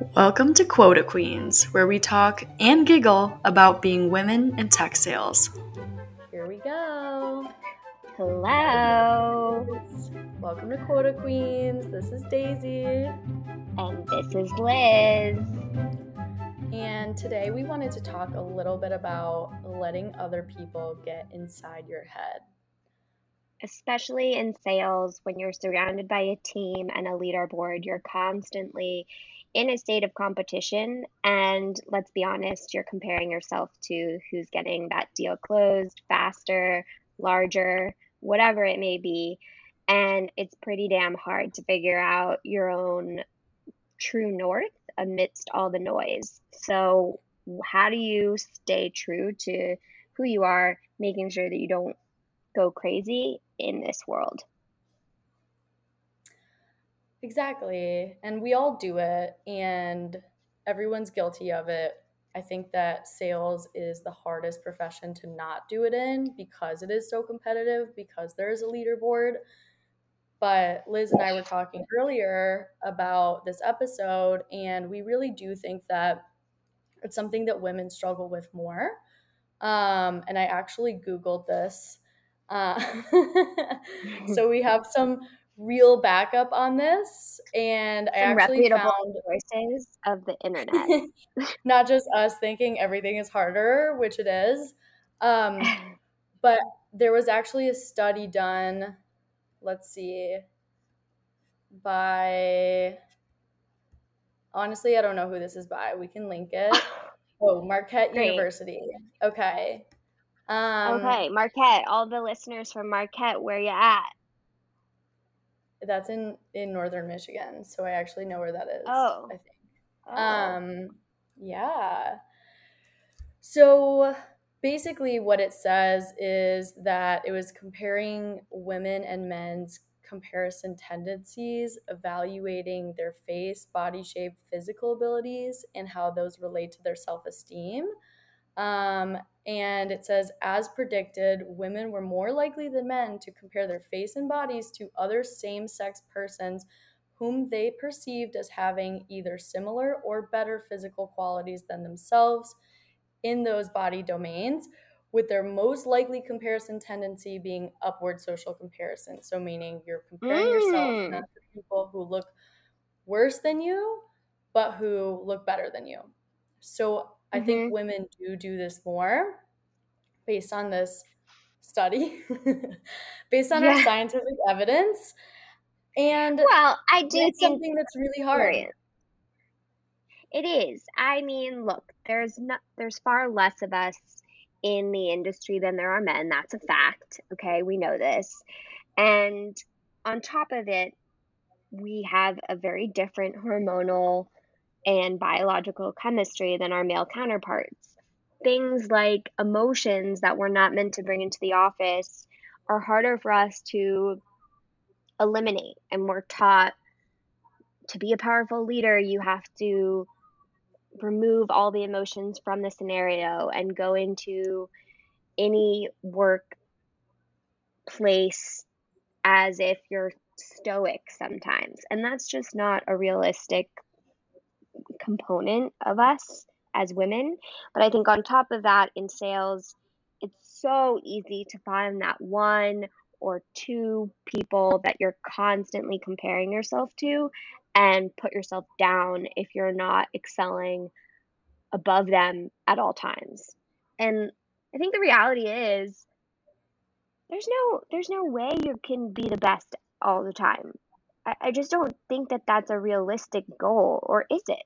Welcome to Quota Queens, where we talk and giggle about being women in tech sales. Here we go. Hello. Welcome to Quota Queens. This is Daisy. And this is Liz. And today we wanted to talk a little bit about letting other people get inside your head. Especially in sales, when you're surrounded by a team and a leaderboard, you're constantly in a state of competition. And let's be honest, you're comparing yourself to who's getting that deal closed faster, larger, whatever it may be. And it's pretty damn hard to figure out your own true north amidst all the noise. So, how do you stay true to who you are, making sure that you don't go crazy in this world? Exactly. And we all do it, and everyone's guilty of it. I think that sales is the hardest profession to not do it in because it is so competitive, because there is a leaderboard. But Liz and I were talking earlier about this episode, and we really do think that it's something that women struggle with more. Um, and I actually Googled this. Uh, so we have some real backup on this, and I Some actually reputable found sources of the internet. not just us thinking everything is harder, which it is, um, but there was actually a study done. Let's see, by honestly, I don't know who this is by. We can link it. Oh, Marquette Great. University. Okay. Um, okay, Marquette, all the listeners from Marquette, where you at? That's in in northern Michigan, so I actually know where that is. Oh. I think. Oh. Um, yeah. So basically, what it says is that it was comparing women and men's comparison tendencies, evaluating their face, body shape, physical abilities, and how those relate to their self esteem. Um, and it says, as predicted, women were more likely than men to compare their face and bodies to other same sex persons whom they perceived as having either similar or better physical qualities than themselves in those body domains, with their most likely comparison tendency being upward social comparison. So, meaning you're comparing yourself Mm. not to people who look worse than you, but who look better than you. So, I think Mhm. women do do this more based on this study, based on our scientific evidence. And Well, I do it's think something that's really hard. It is. I mean, look, there's not there's far less of us in the industry than there are men. That's a fact. Okay, we know this. And on top of it, we have a very different hormonal and biological chemistry than our male counterparts. Things like emotions that we're not meant to bring into the office are harder for us to eliminate. And we're taught to be a powerful leader, you have to remove all the emotions from the scenario and go into any work place as if you're stoic sometimes. And that's just not a realistic component of us as women. But I think on top of that, in sales, it's so easy to find that one or two people that you're constantly comparing yourself to and put yourself down if you're not excelling above them at all times. And I think the reality is there's no there's no way you can be the best all the time. I, I just don't think that that's a realistic goal, or is it?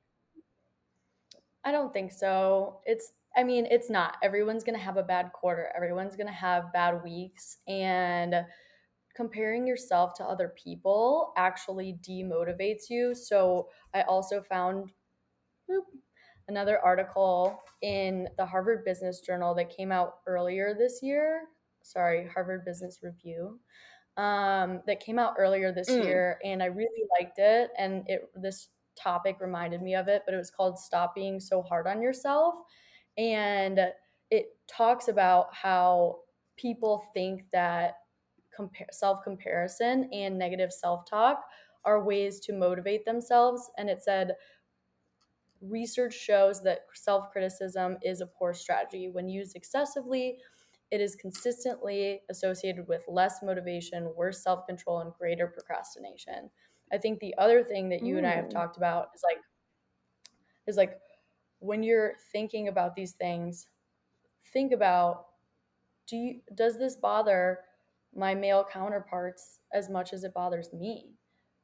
I don't think so. It's, I mean, it's not. Everyone's going to have a bad quarter, everyone's going to have bad weeks. And comparing yourself to other people actually demotivates you. So I also found boop, another article in the Harvard Business Journal that came out earlier this year. Sorry, Harvard Business Review. Um, that came out earlier this Mm. year, and I really liked it. And it this topic reminded me of it, but it was called "Stop Being So Hard on Yourself," and it talks about how people think that compare self comparison and negative self talk are ways to motivate themselves. And it said research shows that self criticism is a poor strategy. When used excessively, it is consistently associated with less motivation, worse self control, and greater procrastination. I think the other thing that you mm. and I have mm. talked about is like, is like when you're thinking about these things, think about do you, does this bother my male counterparts as much as it bothers me?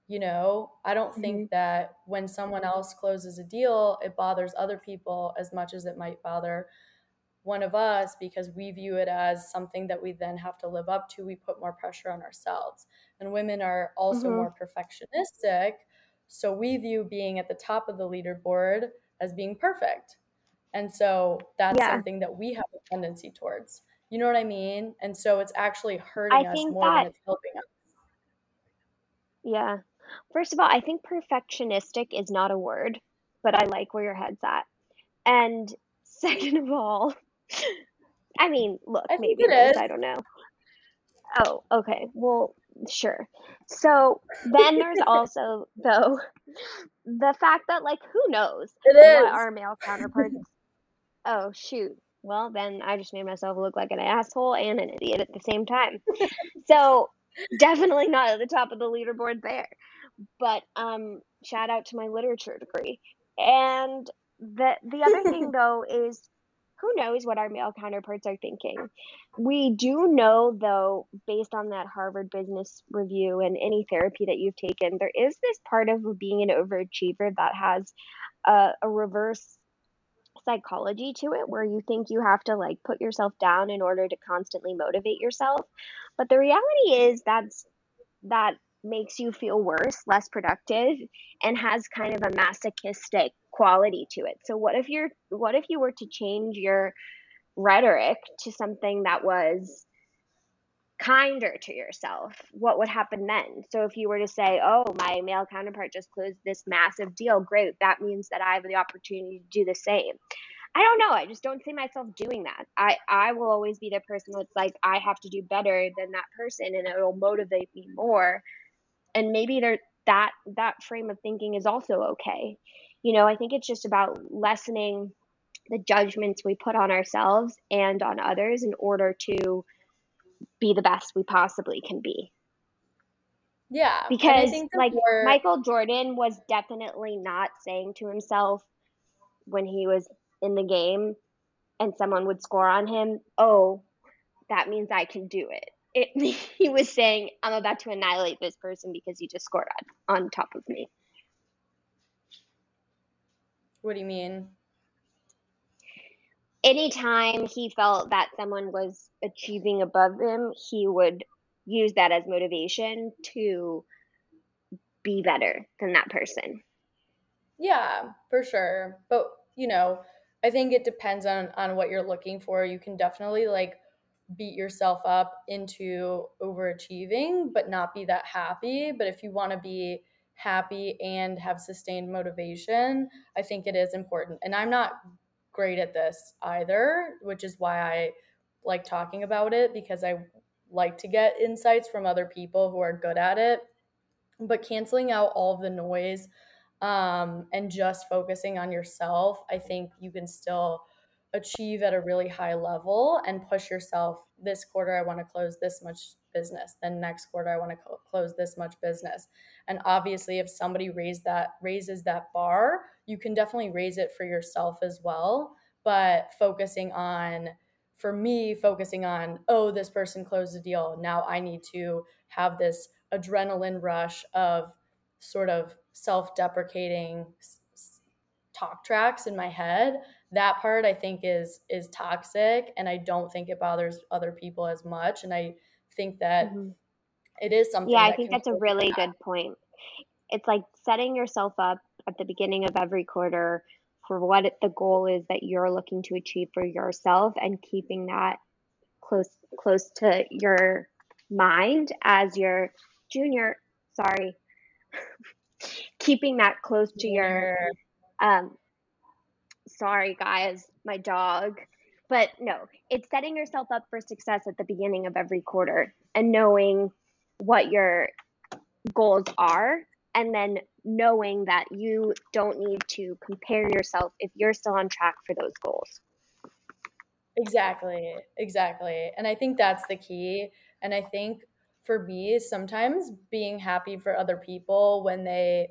You know, I don't mm-hmm. think that when someone else closes a deal, it bothers other people as much as it might bother one of us because we view it as something that we then have to live up to. We put more pressure on ourselves. And women are also mm-hmm. more perfectionistic. So we view being at the top of the leaderboard as being perfect. And so that's yeah. something that we have a tendency towards. You know what I mean? And so it's actually hurting I us more that, than it's helping us. Yeah. First of all, I think perfectionistic is not a word, but I like where your head's at. And second of all, I mean, look, I maybe it is. I don't know. Oh, okay. Well, sure. So then there's also though the fact that like who knows it is. what our male counterparts. oh shoot. Well, then I just made myself look like an asshole and an idiot at the same time. so definitely not at the top of the leaderboard there. But um, shout out to my literature degree. And the the other thing though is who knows what our male counterparts are thinking. We do know though, based on that Harvard Business Review and any therapy that you've taken, there is this part of being an overachiever that has a, a reverse psychology to it where you think you have to like put yourself down in order to constantly motivate yourself. But the reality is that's that makes you feel worse, less productive, and has kind of a masochistic quality to it. So what if you're what if you were to change your rhetoric to something that was kinder to yourself? What would happen then? So if you were to say, "Oh, my male counterpart just closed this massive deal, great. That means that I have the opportunity to do the same." I don't know. I just don't see myself doing that. I I will always be the person that's like I have to do better than that person and it'll motivate me more and maybe there that that frame of thinking is also okay you know i think it's just about lessening the judgments we put on ourselves and on others in order to be the best we possibly can be yeah because like more... michael jordan was definitely not saying to himself when he was in the game and someone would score on him oh that means i can do it it, he was saying, I'm about to annihilate this person because he just scored on, on top of me. What do you mean? Anytime he felt that someone was achieving above him, he would use that as motivation to be better than that person. Yeah, for sure. But, you know, I think it depends on on what you're looking for. You can definitely like beat yourself up into overachieving, but not be that happy. But if you want to be happy and have sustained motivation, I think it is important. And I'm not great at this either, which is why I like talking about it because I like to get insights from other people who are good at it. But canceling out all of the noise um, and just focusing on yourself, I think you can still achieve at a really high level and push yourself this quarter i want to close this much business then next quarter i want to co- close this much business. And obviously if somebody raised that raises that bar you can definitely raise it for yourself as well. But focusing on for me focusing on oh this person closed a deal now i need to have this adrenaline rush of sort of self-deprecating talk tracks in my head that part i think is is toxic and i don't think it bothers other people as much. And i think that mm-hmm. it is something yeah i think that's a really good point it's like setting yourself up at the beginning of every quarter for what the goal is that you're looking to achieve for yourself and keeping that close close to your mind as your junior sorry keeping that close to your um, sorry guys, my dog. But no, it's setting yourself up for success at the beginning of every quarter and knowing what your goals are and then knowing that you don't need to compare yourself if you're still on track for those goals. Exactly, exactly. And I think that's the key. And I think for me, sometimes being happy for other people when they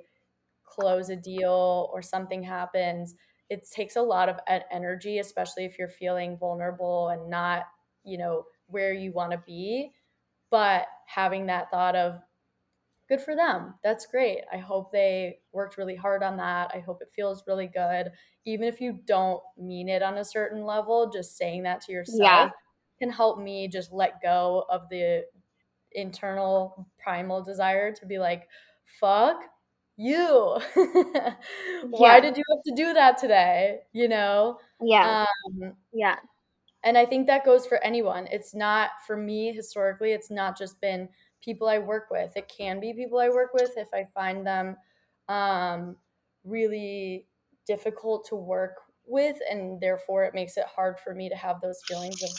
close a deal or something happens, it takes a lot of energy, especially if you're feeling vulnerable and not, you know, where you want to be. But having that thought of, good for them. That's great. I hope they worked really hard on that. I hope it feels really good. Even if you don't mean it on a certain level, just saying that to yourself yeah. can help me just let go of the internal primal desire to be like, fuck you. Why yeah. did you have to do that today? You know? Yeah. Um, yeah. And I think that goes for anyone. It's not for me historically, it's not just been people I work with. It can be people I work with if I find them um, really difficult to work with, and therefore it makes it hard for me to have those feelings of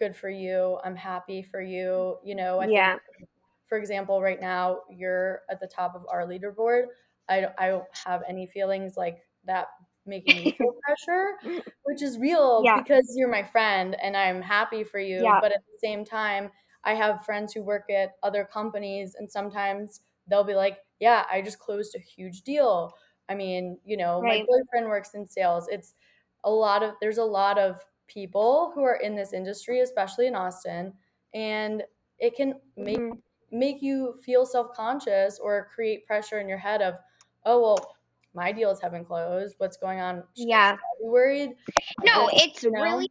good for you, I'm happy for you. You know, I yeah. think, for example, right now you're at the top of our leaderboard. I don't, I don't have any feelings like that making me feel pressure, which is real yeah. because you're my friend and I'm happy for you. Yeah. But at the same time, I have friends who work at other companies, and sometimes they'll be like, Yeah, I just closed a huge deal. I mean, you know, right. my boyfriend works in sales. It's a lot of, there's a lot of people who are in this industry, especially in Austin, and it can make mm-hmm. Make you feel self-conscious or create pressure in your head of, oh well, my deals haven't closed. What's going on? Should yeah, worried. No, it's you know? really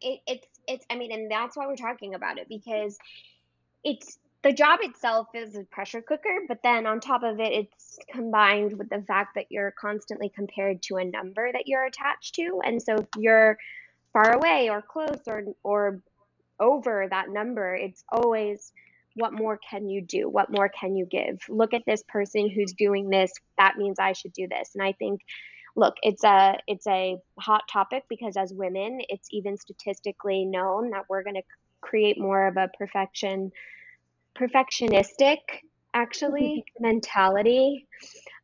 it, it's it's i mean and that's why we're talking about it because it's the job itself is a pressure cooker but then on top of it it's combined with the fact that you're constantly compared to a number that you're attached to and so if you're far away or close or or over that number it's always what more can you do? What more can you give? Look at this person who's doing this. That means i should do this. And i think look, it's a it's a hot topic because as women, it's even statistically known that we're going to create more of a perfection perfectionistic actually mentality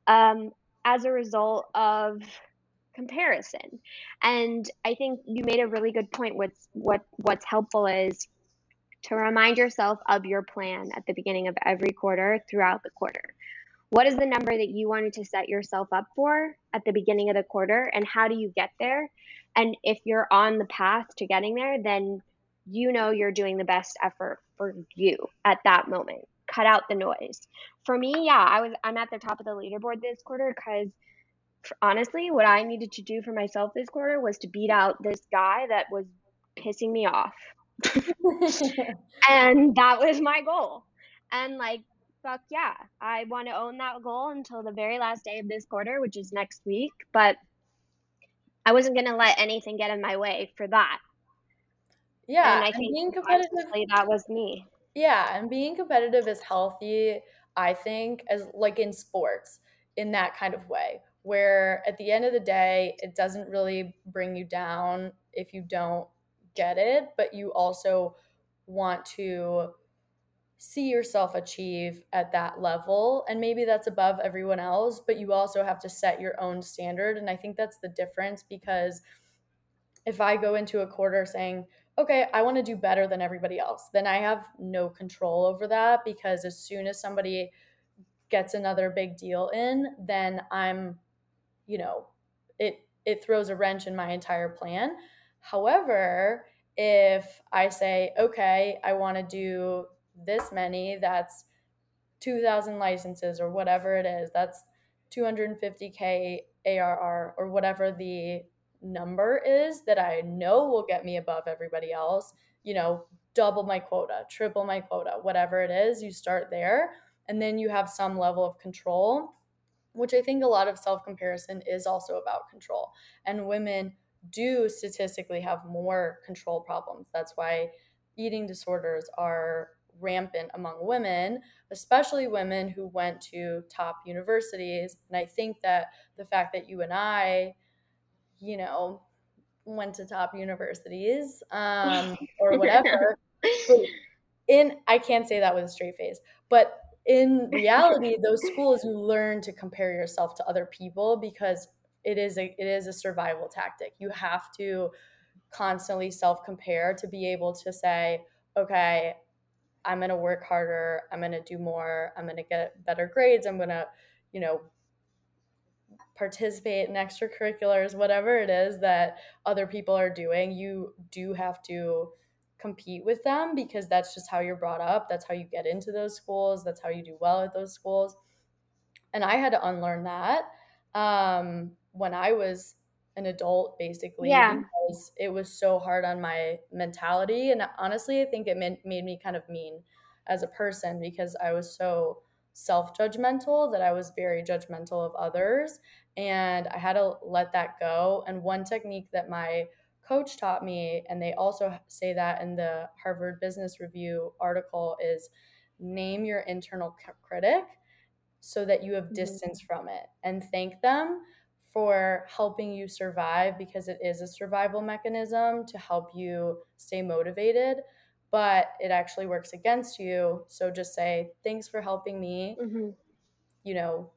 um, as a result of comparison. And i think you made a really good point. What's what what's helpful is to remind yourself of your plan at the beginning of every quarter throughout the quarter. What is the number that you wanted to set yourself up for at the beginning of the quarter and how do you get there? And if you're on the path to getting there then you know you're doing the best effort for you at that moment. Cut out the noise. For me yeah i was i'm at the top of the leaderboard this quarter because honestly what i needed to do for myself this quarter was to beat out this guy that was pissing me off and that was my goal and like fuck yeah, I want to own that goal until the very last day of this quarter, which is next week. But I wasn't going to let anything get in my way for that. Yeah, and I think being competitive that was me. Yeah, and being competitive is healthy. I think as like in sports, in that kind of way, where at the end of the day, it doesn't really bring you down if you don't get it, but you also want to see yourself achieve at that level and maybe that's above everyone else but you also have to set your own standard and i think that's the difference because if i go into a quarter saying okay i want to do better than everybody else then i have no control over that because as soon as somebody gets another big deal in then i'm you know it it throws a wrench in my entire plan however if i say okay i want to do this many, that's 2,000 licenses or whatever it is. That's 250K ARR or whatever the number is that I know will get me above everybody else. You know, double my quota, triple my quota, whatever it is, you start there. And then you have some level of control, which I think a lot of self comparison is also about control. And women do statistically have more control problems. That's why eating disorders are rampant among women, especially women who went to top universities. And I think that the fact that you and I, you know, went to top universities um, or whatever, in I can't say that with a straight face, but in reality, those schools you learn to compare yourself to other people because it is a it is a survival tactic. You have to constantly self compare to be able to say, okay, I'm going to work harder. I'm going to do more. I'm going to get better grades. I'm going to, you know, participate in extracurriculars, whatever it is that other people are doing. You do have to compete with them because that's just how you're brought up. That's how you get into those schools. That's how you do well at those schools. And I had to unlearn that um, when I was an adult, basically, Yeah. because it was so hard on my mentality. And honestly, I think it made, made me kind of mean as a person because I was so self judgmental that I was very judgmental of others. And I had to let that go. And one technique that my coach taught me, and they also say that in the Harvard Business Review article, is name your internal critic so that you have Mhm. distance from it and thank them for helping you survive because it is a survival mechanism to help you stay motivated but it actually works against you so just say thanks for helping me hmm you know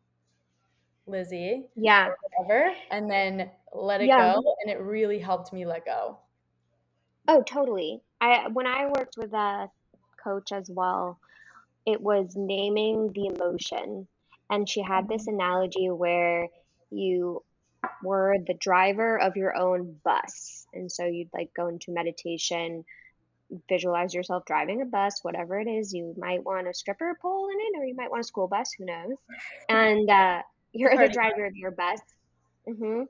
lizzie Yeah. whatever and then let it Yeah. go and it really helped me let go Oh, totally. I when I worked with a coach as well, it was naming the emotion. And she had this analogy where you were the driver of your own bus. And so you'd like go into meditation, visualize yourself driving a bus, whatever it is. You might want a stripper pole in it, or you might want a school bus, who knows? And uh, you're the driver of your bus. hmm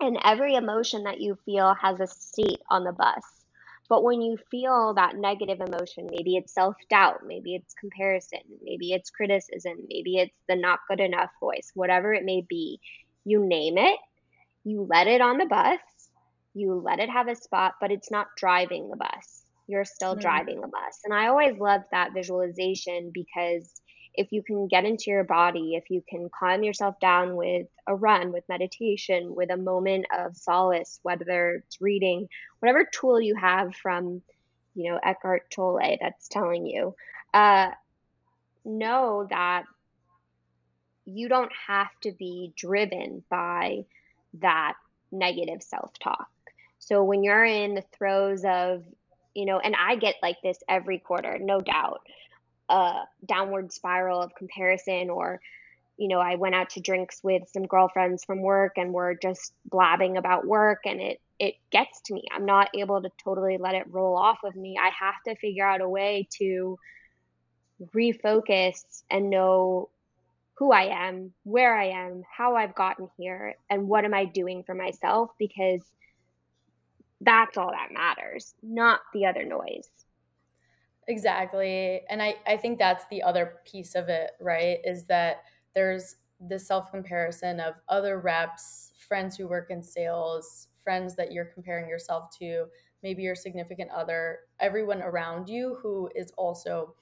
And every emotion that you feel has a seat on the bus. But when you feel that negative emotion, maybe it's self doubt, maybe it's comparison, maybe it's criticism, maybe it's the not good enough voice, whatever it may be, you name it, you let it on the bus, you let it have a spot, but it's not driving the bus. You're still Mm. driving the bus. And I always loved that visualization because if you can get into your body, if you can calm yourself down with a run, with meditation, with a moment of solace, whether it's reading, whatever tool you have from, you know, Eckhart Tolle that's telling you, uh, know that you don't have to be driven by that negative self talk. So when you're in the throes of, you know, and I get like this every quarter, no doubt, a downward spiral of comparison or you know, I went out to drinks with some girlfriends from work and we're just blabbing about work and it it gets to me. I'm not able to totally let it roll off of me. I have to figure out a way to refocus and know who I am, where I am, how I've gotten here, and what am I doing for myself because that's all that matters, not the other noise. Exactly. And I, I think that's the other piece of it, right? Is that there's this self comparison of other reps, friends who work in sales, friends that you're comparing yourself to, maybe your significant other, everyone around you who is also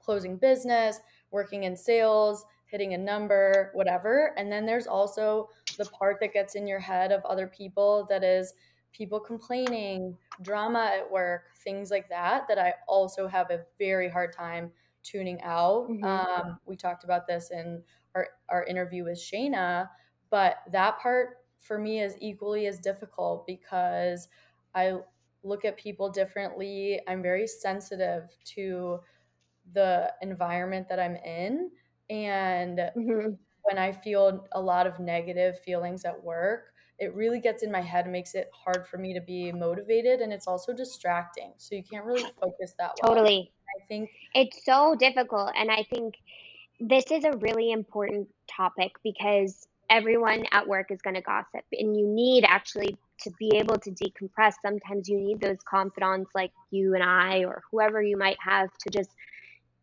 closing business, working in sales, hitting a number, whatever. And then there's also the part that gets in your head of other people that is people complaining, drama at work, things like that, that I also have a very hard time tuning out. Mhm. Um, we talked about this in our, our interview with Shayna, but that part for me is equally as difficult because I look at people differently. I'm very sensitive to the environment that I'm in. And hmm when I feel a lot of negative feelings at work, it really gets in my head and makes it hard for me to be motivated. And it's also distracting. So you can't really focus that well. Totally. I think, It's so difficult. And I think this is a really important topic because everyone at work is going to gossip. And you need actually to be able to decompress. Sometimes you need those confidants like you and I or whoever you might have to just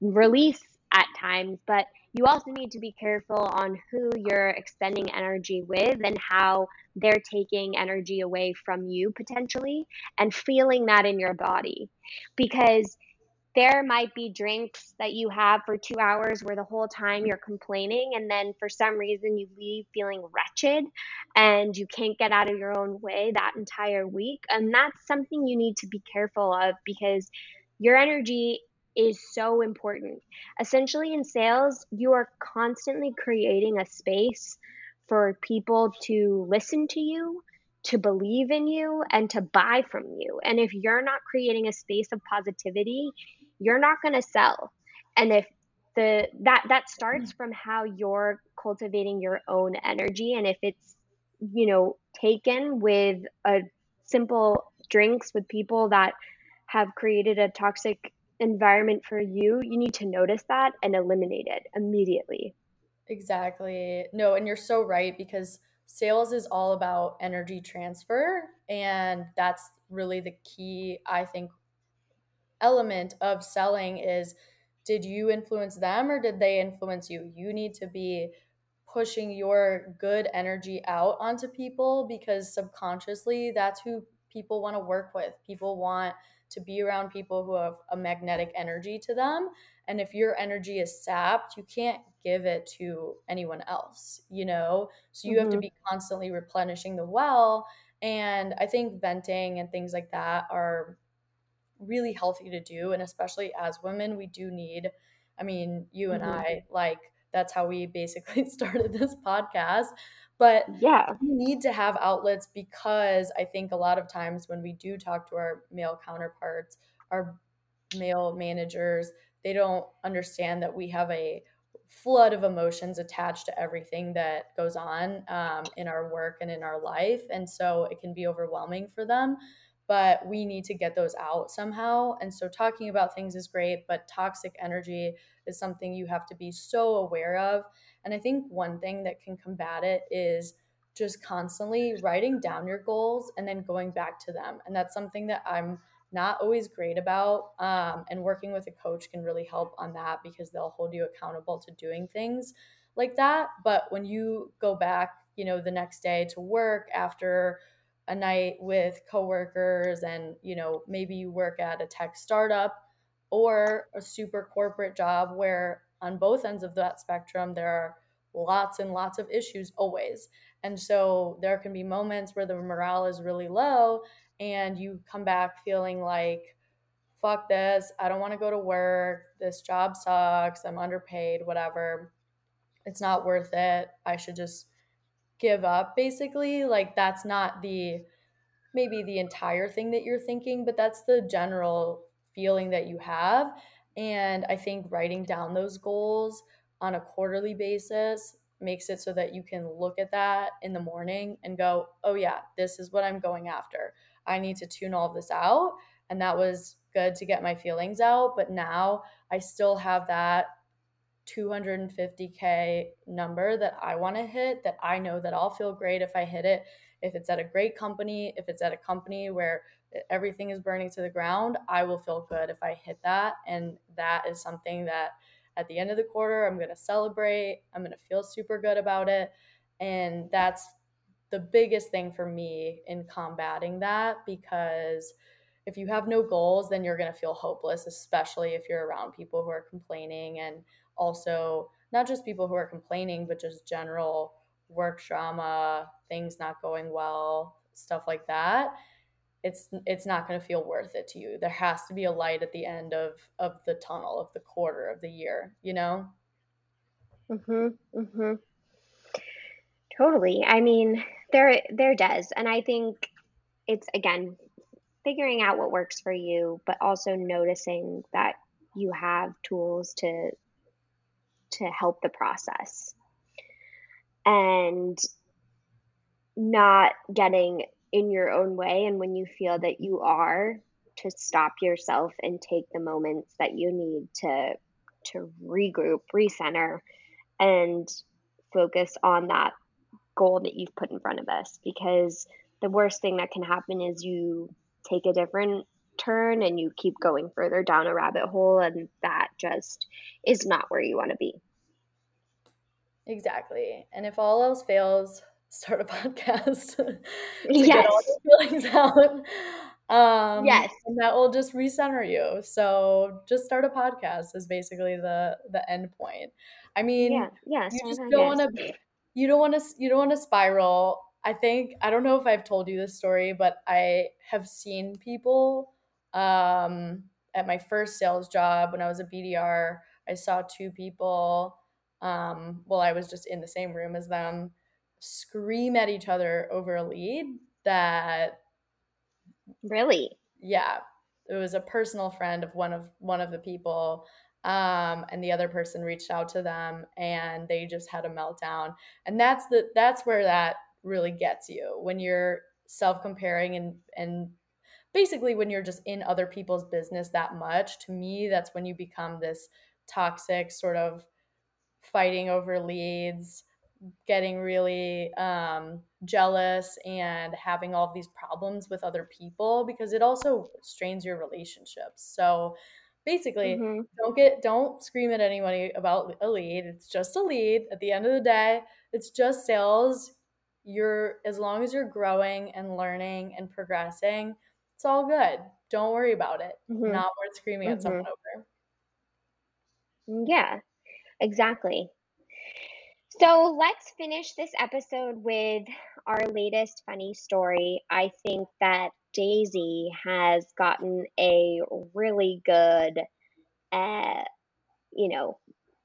release at times. But you also need to be careful on who you're expending energy with and how they're taking energy away from you potentially and feeling that in your body. Because there might be drinks that you have for two hours where the whole time you're complaining, and then for some reason you leave feeling wretched and you can't get out of your own way that entire week. And that's something you need to be careful of because your energy is so important. Essentially, in sales, you are constantly creating a space for people to listen to you, to believe in you, and to buy from you. And if you're not creating a space of positivity, you're not going to sell. And if the that that starts from how you're cultivating your own energy and if it's you know taken with a simple drinks with people that have created a toxic environment for you, you need to notice that and eliminate it immediately. Exactly. No, and you're so right because sales is all about energy transfer. And that's really the key, I think, element of selling is did you influence them or did they influence you? You need to be pushing your good energy out onto people because subconsciously that's who people want to work with. People want to be around people who have a magnetic energy to them. And if your energy is sapped, you can't give it to anyone else, you know? So you mm-hmm. have to mm-hmm. be constantly replenishing the well. And I think venting and things like that are really healthy to do. And especially as women, we do need, I mean, you and mm-hmm. I, like, that's how we basically started this podcast. But yeah, we need to have outlets because I think a lot of times when we do talk to our male counterparts, our male managers, they don't understand that we have a flood of emotions attached to everything that goes on um, in our work and in our life. And so it can be overwhelming for them but we need to get those out somehow. And so talking about things is great, but toxic energy is something you have to be so aware of. And I think one thing that can combat it is just constantly writing down your goals and then going back to them. And that's something that I'm not always great about. Um, and working with a coach can really help on that because they'll hold you accountable to doing things like that. But when you go back, you know, the next day to work after a night with coworkers and you know maybe you work at a tech startup or a super corporate job where on both ends of that spectrum there are lots and lots of issues always. And so there can be moments where the morale is really low and you come back feeling like fuck this i don't want to go to work this job sucks i'm underpaid whatever. It's not worth it i should just give up basically. Like that's not the maybe the entire thing that you're thinking but that's the general feeling that you have and i think writing down those goals on a quarterly basis makes it so that you can look at that in the morning and go oh yeah this is what i'm going after. I need to tune all this out. And that was good to get my feelings out but now i still have that 250k number that I want to hit that I know that I'll feel great if I hit it. If it's at a great company if it's at a company where everything is burning to the ground I will feel good if I hit that. And that is something that at the end of the quarter I'm going to celebrate I'm going to feel super good about it. And that's the biggest thing for me in combating that because if you have no goals then you're going to feel hopeless especially if you're around people who are complaining and also not just people who are complaining, but just general work drama, things not going well, stuff like that. It's it's not going to feel worth it to you. There has to be a light at the end of of the tunnel of the quarter of the year, you know? Mhm. Mhm. Totally. I mean, there there does. And I think it's again figuring out what works for you, but also noticing that you have tools to to help the process. And not getting in your own way and when you feel that you are to stop yourself and take the moments that you need to to regroup recenter and focus on that goal that you've put in front of us. Because the worst thing that can happen is you take a different turn and you keep going further down a rabbit hole and that just is not where you want to be. Exactly. And if all else fails start a podcast to yes. get all feelings out. Um yes. and that will just recenter you. So just start a podcast is basically the the end point. I mean yeah yeah you just don't want to you don't want to you don't want to spiral. I think i don't know if i've told you this story but i have seen people um, at my first sales job when I was a BDR, I saw two people. Um, well, I was just in the same room as them, scream at each other over a lead that Really? yeah it was a personal friend of one of one of the people um, and the other person reached out to them and they just had a meltdown and that's the that's where that really gets you when you're self-comparing and and basically when you're just in other people's business that much to me that's when you become this toxic sort of fighting over leads getting really um, jealous and having all these problems with other people because it also strains your relationships. So basically, Mhm. don't get don't scream at anybody about a lead. It's just a lead. At the end of the day, it's just sales. You're as long as you're growing and learning and progressing, it's all good. Don't worry about it. Mhm. Not worth screaming at someone over. Yeah, exactly. So let's finish this episode with our latest funny story. I think that Daisy has gotten a really good, uh, you know,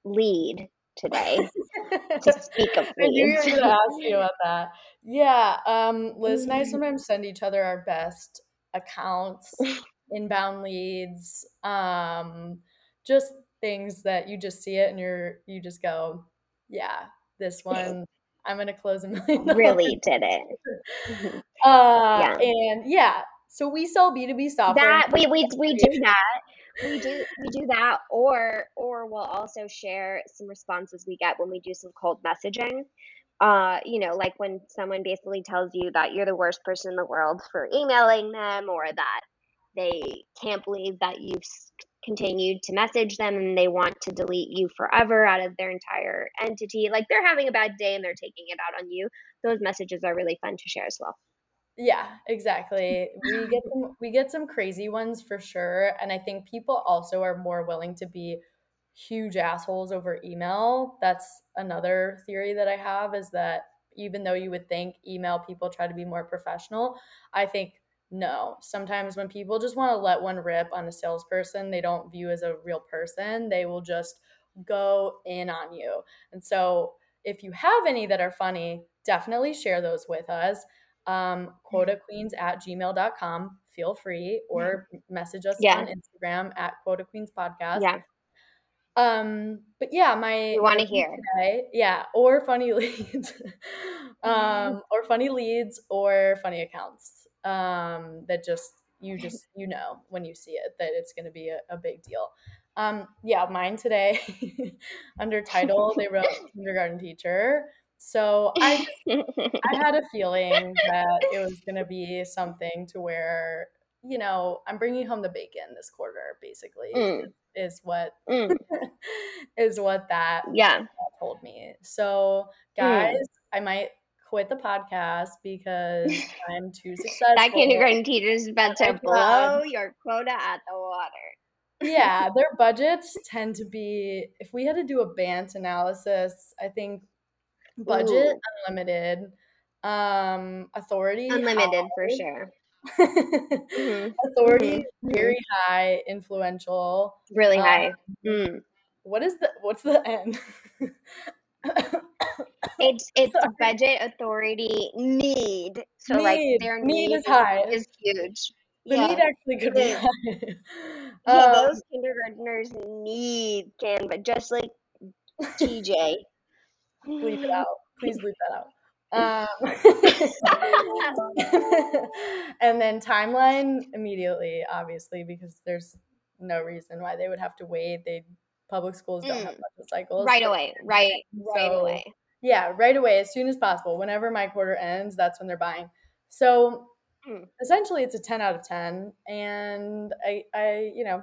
lead today to speak of I knew you were going to ask me about that. Yeah, um, Liz and I sometimes send each other our best accounts, inbound leads, um, just things that you just see it and you're you just go, yeah, this one I'm gonna close a million. really did it. Uh, Yeah. and yeah, so we sell B two B software. that we, we we do that we do we do that or or we'll also share some responses we get when we do some cold messaging uh you know like when someone basically tells you that you're the worst person in the world for emailing them or that they can't believe that you've continued to message them and they want to delete you forever out of their entire entity like they're having a bad day and they're taking it out on you those messages are really fun to share as well Yeah, exactly. We get some we get some crazy ones for sure, and I think people also are more willing to be huge assholes over email. That's another theory that I have is that even though you would think email people try to be more professional, I think no. Sometimes when people just want to let one rip on a salesperson, they don't view as a real person. They will just go in on you. And so if you have any that are funny, definitely share those with us um, quota queens at gmail.com. Feel free or message us Yeah. on Instagram at quota queens podcast. yeah Um, but yeah, my want to hear today, yeah, or funny leads, um, or funny leads or funny accounts. Um, that just you just you know when you see it that it's going to be a, a big deal. Um, yeah, mine today under title they wrote kindergarten teacher. So I I had a feeling that it was going to be something to where, you know, I'm bringing home the bacon this quarter, basically, Mm. Is what Mm, is what that yeah. told me. So, guys, I might quit the podcast because I'm too successful. That kindergarten teacher's is about to blow your quota at the water. yeah, their budgets tend to be. If we had to do a BANT analysis, I think budget Ooh. unlimited, um, authority Unlimited for high. Sure. authority mhm, mhm. very high, influential. Really Um, high. Mm. What is the what's the end? It's it's Sorry. budget authority need. So like their Need need is high. is huge. The yeah. need actually could be high. yeah, Um, those kindergartners need Canva, just like TJ. bleep it out. Please bleep that out. Um, and then timeline immediately, obviously, because there's no reason why they would have to wait. They public schools don't have Mm. budget cycles. right away. Right. Right away. Yeah, right away, as soon as possible. Whenever my quarter ends, that's when they're buying. So Mm. essentially, it's a ten out of ten, and I, I, you know,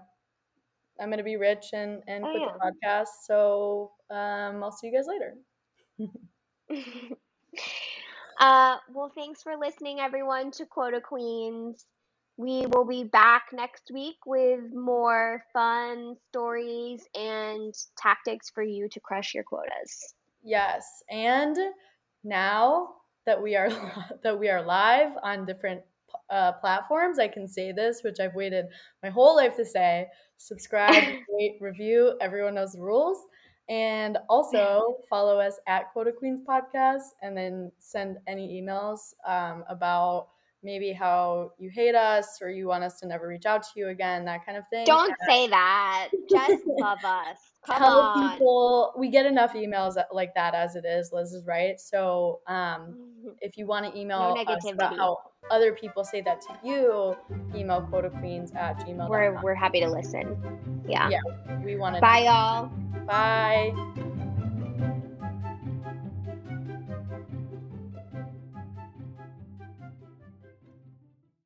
I'm gonna be rich and and Oh, quit yeah. the podcast. So um, I'll see you guys later. uh, well, thanks for listening, everyone, to Quota Queens. We will be back next week with more fun stories and tactics for you to crush your quotas. Yes, and now that we are that we are live on different uh, platforms, I can say this, which I've waited my whole life to say. Subscribe, rate, review. Everyone knows the rules. And also follow us at Quota Queens Podcast and then send any emails um, about maybe how you hate us or you want us to never reach out to you again, that kind of thing. Don't say that. Just love us. Come Tell on. people we get enough emails like that as it is. Liz is right. So um, if you want to email No us about how other people say that to you, email quotaqueens at gmail.com. We're we're happy to listen. Yeah. Yeah. We want to Bye y'all. Bye.